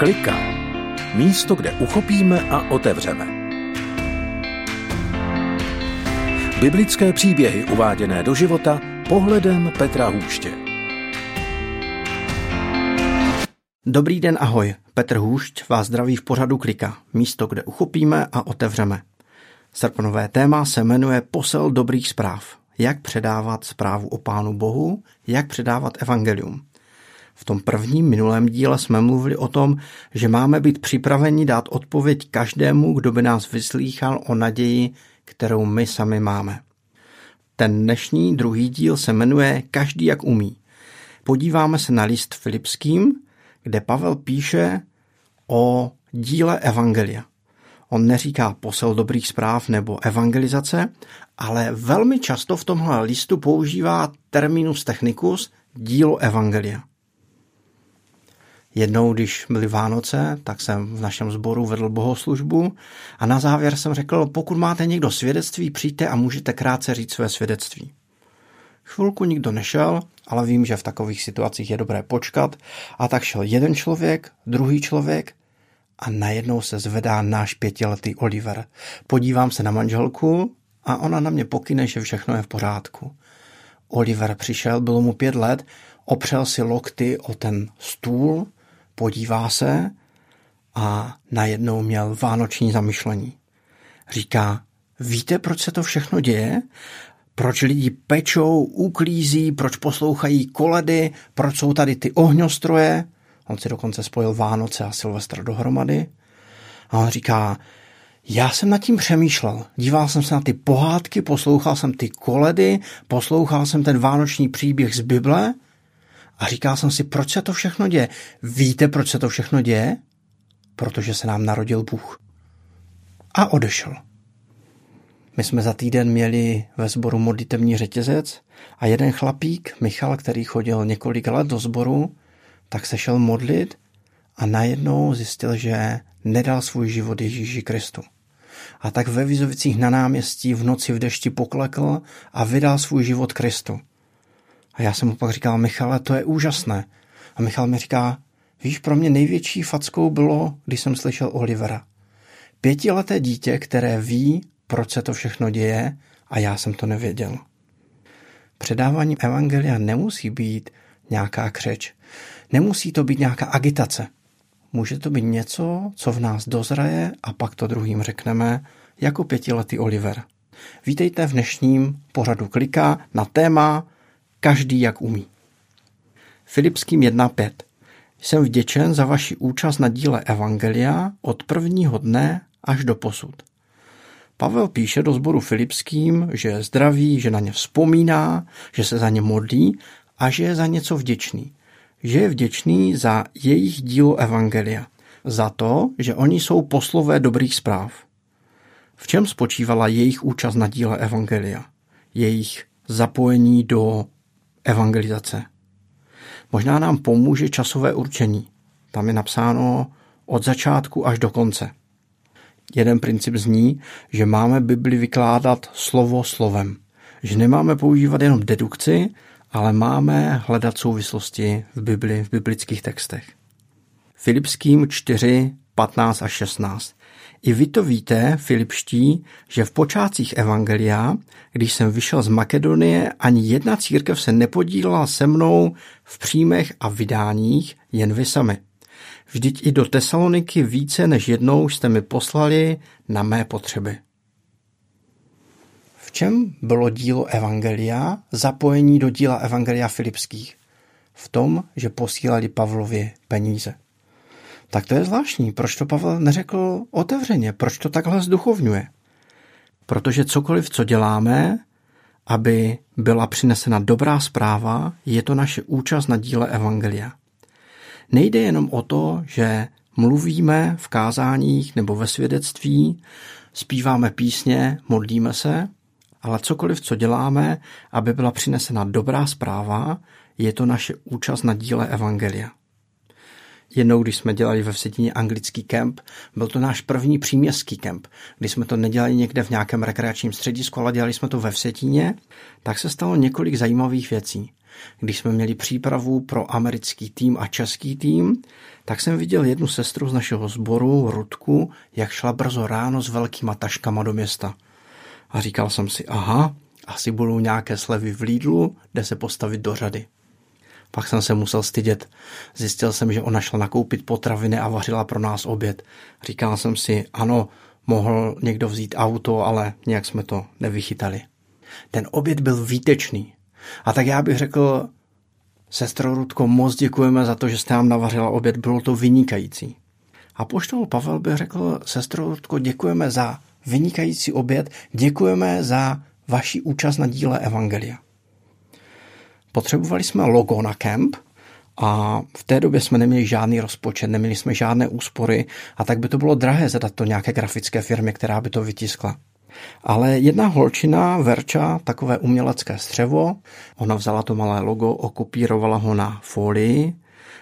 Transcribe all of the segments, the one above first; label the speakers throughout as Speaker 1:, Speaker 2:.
Speaker 1: Klika. Místo, kde uchopíme a otevřeme. Biblické příběhy uváděné do života pohledem Petra Hůště.
Speaker 2: Dobrý den, ahoj. Petr Hůšť vás zdraví v pořadu Klika. Místo, kde uchopíme a otevřeme. Srpnové téma se jmenuje Posel dobrých zpráv. Jak předávat zprávu o Pánu Bohu, jak předávat evangelium. V tom prvním minulém díle jsme mluvili o tom, že máme být připraveni dát odpověď každému, kdo by nás vyslýchal o naději, kterou my sami máme. Ten dnešní druhý díl se jmenuje Každý jak umí. Podíváme se na list Filipským, kde Pavel píše o díle Evangelia. On neříká posel dobrých zpráv nebo evangelizace, ale velmi často v tomhle listu používá terminus technicus dílo Evangelia. Jednou, když byly Vánoce, tak jsem v našem sboru vedl bohoslužbu a na závěr jsem řekl, pokud máte někdo svědectví, přijďte a můžete krátce říct své svědectví. Chvilku nikdo nešel, ale vím, že v takových situacích je dobré počkat. A tak šel jeden člověk, druhý člověk a najednou se zvedá náš pětiletý Oliver. Podívám se na manželku a ona na mě pokyne, že všechno je v pořádku. Oliver přišel, bylo mu pět let, opřel si lokty o ten stůl, podívá se a najednou měl vánoční zamyšlení. Říká, víte, proč se to všechno děje? Proč lidi pečou, uklízí, proč poslouchají koledy, proč jsou tady ty ohňostroje? On si dokonce spojil Vánoce a Silvestra dohromady. A on říká, já jsem nad tím přemýšlel. Díval jsem se na ty pohádky, poslouchal jsem ty koledy, poslouchal jsem ten vánoční příběh z Bible a říkal jsem si, proč se to všechno děje. Víte, proč se to všechno děje? Protože se nám narodil Bůh. A odešel. My jsme za týden měli ve sboru modlitevní řetězec a jeden chlapík, Michal, který chodil několik let do sboru, tak se šel modlit a najednou zjistil, že nedal svůj život Ježíši Kristu. A tak ve Vizovicích na náměstí v noci v dešti poklekl a vydal svůj život Kristu. A já jsem mu pak říkal, Michale, to je úžasné. A Michal mi říká, víš, pro mě největší fackou bylo, když jsem slyšel Olivera. Pětileté dítě, které ví, proč se to všechno děje a já jsem to nevěděl. Předávání evangelia nemusí být nějaká křeč. Nemusí to být nějaká agitace. Může to být něco, co v nás dozraje a pak to druhým řekneme, jako pětiletý Oliver. Vítejte v dnešním pořadu Klika na téma Každý jak umí. Filipským 1.5. Jsem vděčen za vaši účast na díle Evangelia od prvního dne až do posud. Pavel píše do sboru Filipským, že je zdravý, že na ně vzpomíná, že se za ně modlí a že je za něco vděčný. Že je vděčný za jejich dílo Evangelia. Za to, že oni jsou poslové dobrých zpráv. V čem spočívala jejich účast na díle Evangelia? Jejich zapojení do evangelizace. Možná nám pomůže časové určení. Tam je napsáno od začátku až do konce. Jeden princip zní, že máme Bibli vykládat slovo slovem. Že nemáme používat jenom dedukci, ale máme hledat souvislosti v Bibli, v biblických textech. Filipským 4, 15 a 16. I vy to víte, Filipští, že v počátcích Evangelia, když jsem vyšel z Makedonie, ani jedna církev se nepodílela se mnou v příjmech a vydáních, jen vy sami. Vždyť i do Tesaloniky více než jednou jste mi poslali na mé potřeby. V čem bylo dílo Evangelia zapojení do díla Evangelia Filipských? V tom, že posílali Pavlovi peníze. Tak to je zvláštní. Proč to Pavel neřekl otevřeně? Proč to takhle zduchovňuje? Protože cokoliv, co děláme, aby byla přinesena dobrá zpráva, je to naše účast na díle Evangelia. Nejde jenom o to, že mluvíme v kázáních nebo ve svědectví, zpíváme písně, modlíme se, ale cokoliv, co děláme, aby byla přinesena dobrá zpráva, je to naše účast na díle Evangelia. Jednou, když jsme dělali ve Vsetíně anglický kemp, byl to náš první příměstský kemp, kdy jsme to nedělali někde v nějakém rekreačním středisku, ale dělali jsme to ve Vsetíně, tak se stalo několik zajímavých věcí. Když jsme měli přípravu pro americký tým a český tým, tak jsem viděl jednu sestru z našeho sboru, Rudku, jak šla brzo ráno s velkýma taškama do města. A říkal jsem si, aha, asi budou nějaké slevy v Lidlu, kde se postavit do řady. Pak jsem se musel stydět. Zjistil jsem, že ona šla nakoupit potraviny a vařila pro nás oběd. Říkal jsem si, ano, mohl někdo vzít auto, ale nějak jsme to nevychytali. Ten oběd byl výtečný. A tak já bych řekl, sestro Rudko, moc děkujeme za to, že jste nám navařila oběd, bylo to vynikající. A poštol Pavel by řekl, sestro Rudko, děkujeme za vynikající oběd, děkujeme za vaši účast na díle Evangelia. Potřebovali jsme logo na kemp a v té době jsme neměli žádný rozpočet, neměli jsme žádné úspory a tak by to bylo drahé zadat to nějaké grafické firmě, která by to vytiskla. Ale jedna holčina, Verča, takové umělecké střevo, ona vzala to malé logo, okopírovala ho na folii,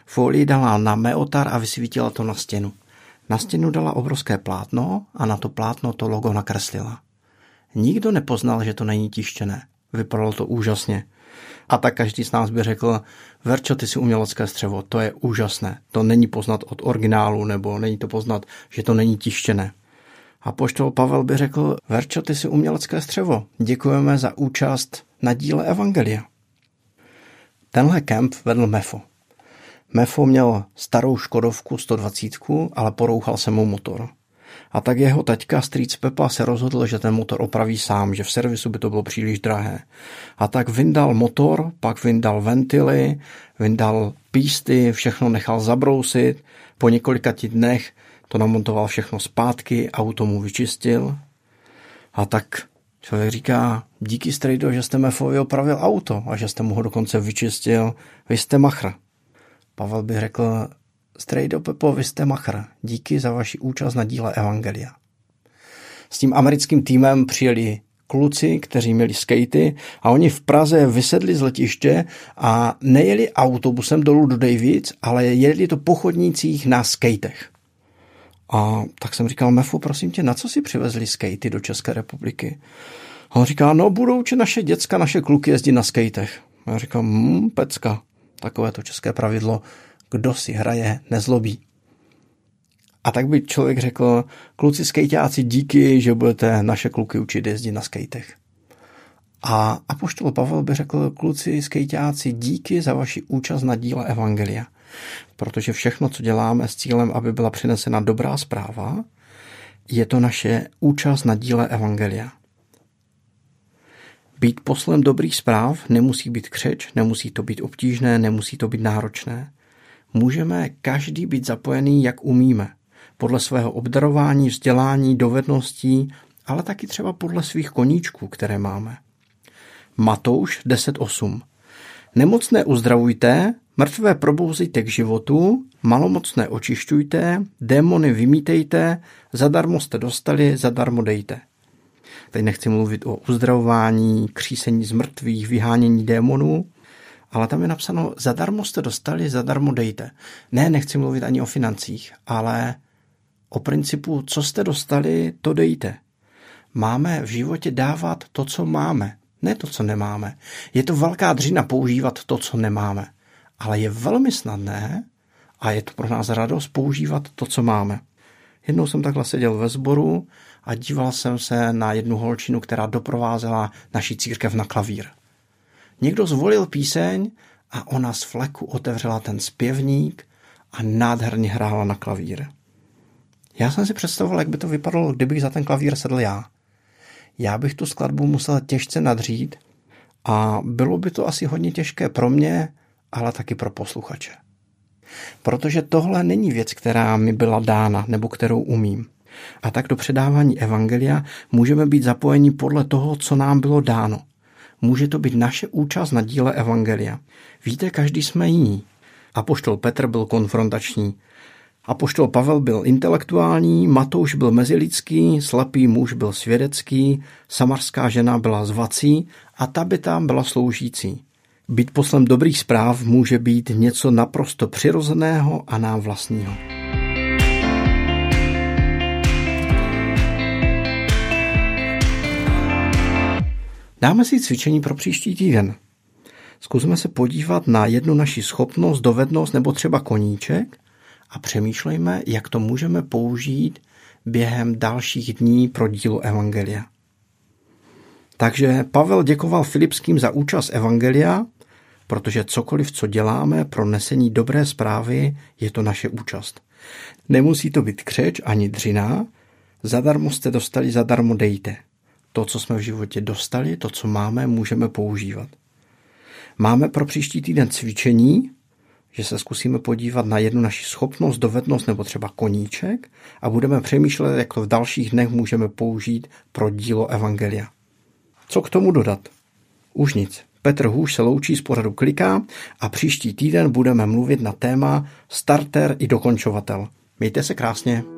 Speaker 2: folii dala na meotar a vysvítila to na stěnu. Na stěnu dala obrovské plátno a na to plátno to logo nakreslila. Nikdo nepoznal, že to není tištěné. Vypadalo to úžasně. A tak každý z nás by řekl, Verčo, ty jsi umělecké střevo, to je úžasné. To není poznat od originálu, nebo není to poznat, že to není tištěné. A poštol Pavel by řekl, Verčo, ty jsi umělecké střevo, děkujeme za účast na díle Evangelia. Tenhle kemp vedl Mefo. Mefo měl starou Škodovku 120, ale porouchal se mu motor. A tak jeho taťka strýc Pepa se rozhodl, že ten motor opraví sám, že v servisu by to bylo příliš drahé. A tak vyndal motor, pak vyndal ventily, vyndal písty, všechno nechal zabrousit. Po několika dnech to namontoval všechno zpátky, auto mu vyčistil. A tak člověk říká, díky strejdo, že jste Mefovi opravil auto a že jste mu ho dokonce vyčistil, vy jste machr. Pavel by řekl, Strejdo Pepo, vy jste machr. Díky za vaši účast na díle Evangelia. S tím americkým týmem přijeli kluci, kteří měli skatey a oni v Praze vysedli z letiště a nejeli autobusem dolů do Davids, ale jeli to po chodnících na skatech. A tak jsem říkal, Mefu, prosím tě, na co si přivezli skatey do České republiky? A on říká, no budou či naše děcka, naše kluky jezdit na skatech. A já říkám, hm, pecka, takové to české pravidlo, kdo si hraje, nezlobí. A tak by člověk řekl, kluci skejťáci, díky, že budete naše kluky učit jezdit na skejtech. A apoštol Pavel by řekl, kluci skejťáci, díky za vaši účast na díle Evangelia. Protože všechno, co děláme s cílem, aby byla přinesena dobrá zpráva, je to naše účast na díle Evangelia. Být poslem dobrých zpráv nemusí být křeč, nemusí to být obtížné, nemusí to být náročné můžeme každý být zapojený, jak umíme. Podle svého obdarování, vzdělání, dovedností, ale taky třeba podle svých koníčků, které máme. Matouš 10.8 Nemocné uzdravujte, mrtvé probouzejte k životu, malomocné očišťujte, démony vymítejte, zadarmo jste dostali, zadarmo dejte. Teď nechci mluvit o uzdravování, křísení z mrtvých, vyhánění démonů, ale tam je napsáno, zadarmo jste dostali, zadarmo dejte. Ne, nechci mluvit ani o financích, ale o principu, co jste dostali, to dejte. Máme v životě dávat to, co máme, ne to, co nemáme. Je to velká dřina používat to, co nemáme, ale je velmi snadné a je to pro nás radost používat to, co máme. Jednou jsem takhle seděl ve sboru a díval jsem se na jednu holčinu, která doprovázela naši církev na klavír. Někdo zvolil píseň a ona z fleku otevřela ten zpěvník a nádherně hrála na klavír. Já jsem si představoval, jak by to vypadalo, kdybych za ten klavír sedl já. Já bych tu skladbu musel těžce nadřít a bylo by to asi hodně těžké pro mě, ale taky pro posluchače. Protože tohle není věc, která mi byla dána nebo kterou umím. A tak do předávání evangelia můžeme být zapojeni podle toho, co nám bylo dáno může to být naše účast na díle Evangelia. Víte, každý jsme jiný. Apoštol Petr byl konfrontační. Apoštol Pavel byl intelektuální, Matouš byl mezilidský, slepý muž byl svědecký, samarská žena byla zvací a Tabita byla sloužící. Být poslem dobrých zpráv může být něco naprosto přirozeného a nám vlastního. Dáme si cvičení pro příští týden. Zkusme se podívat na jednu naši schopnost, dovednost nebo třeba koníček a přemýšlejme, jak to můžeme použít během dalších dní pro dílo Evangelia. Takže Pavel děkoval Filipským za účast Evangelia, protože cokoliv, co děláme pro nesení dobré zprávy, je to naše účast. Nemusí to být křeč ani dřina, zadarmo jste dostali, zadarmo dejte. To, co jsme v životě dostali, to, co máme, můžeme používat. Máme pro příští týden cvičení, že se zkusíme podívat na jednu naši schopnost, dovednost nebo třeba koníček a budeme přemýšlet, jak to v dalších dnech můžeme použít pro dílo Evangelia. Co k tomu dodat? Už nic. Petr Hůš se loučí z pořadu Kliká a příští týden budeme mluvit na téma starter i dokončovatel. Mějte se krásně.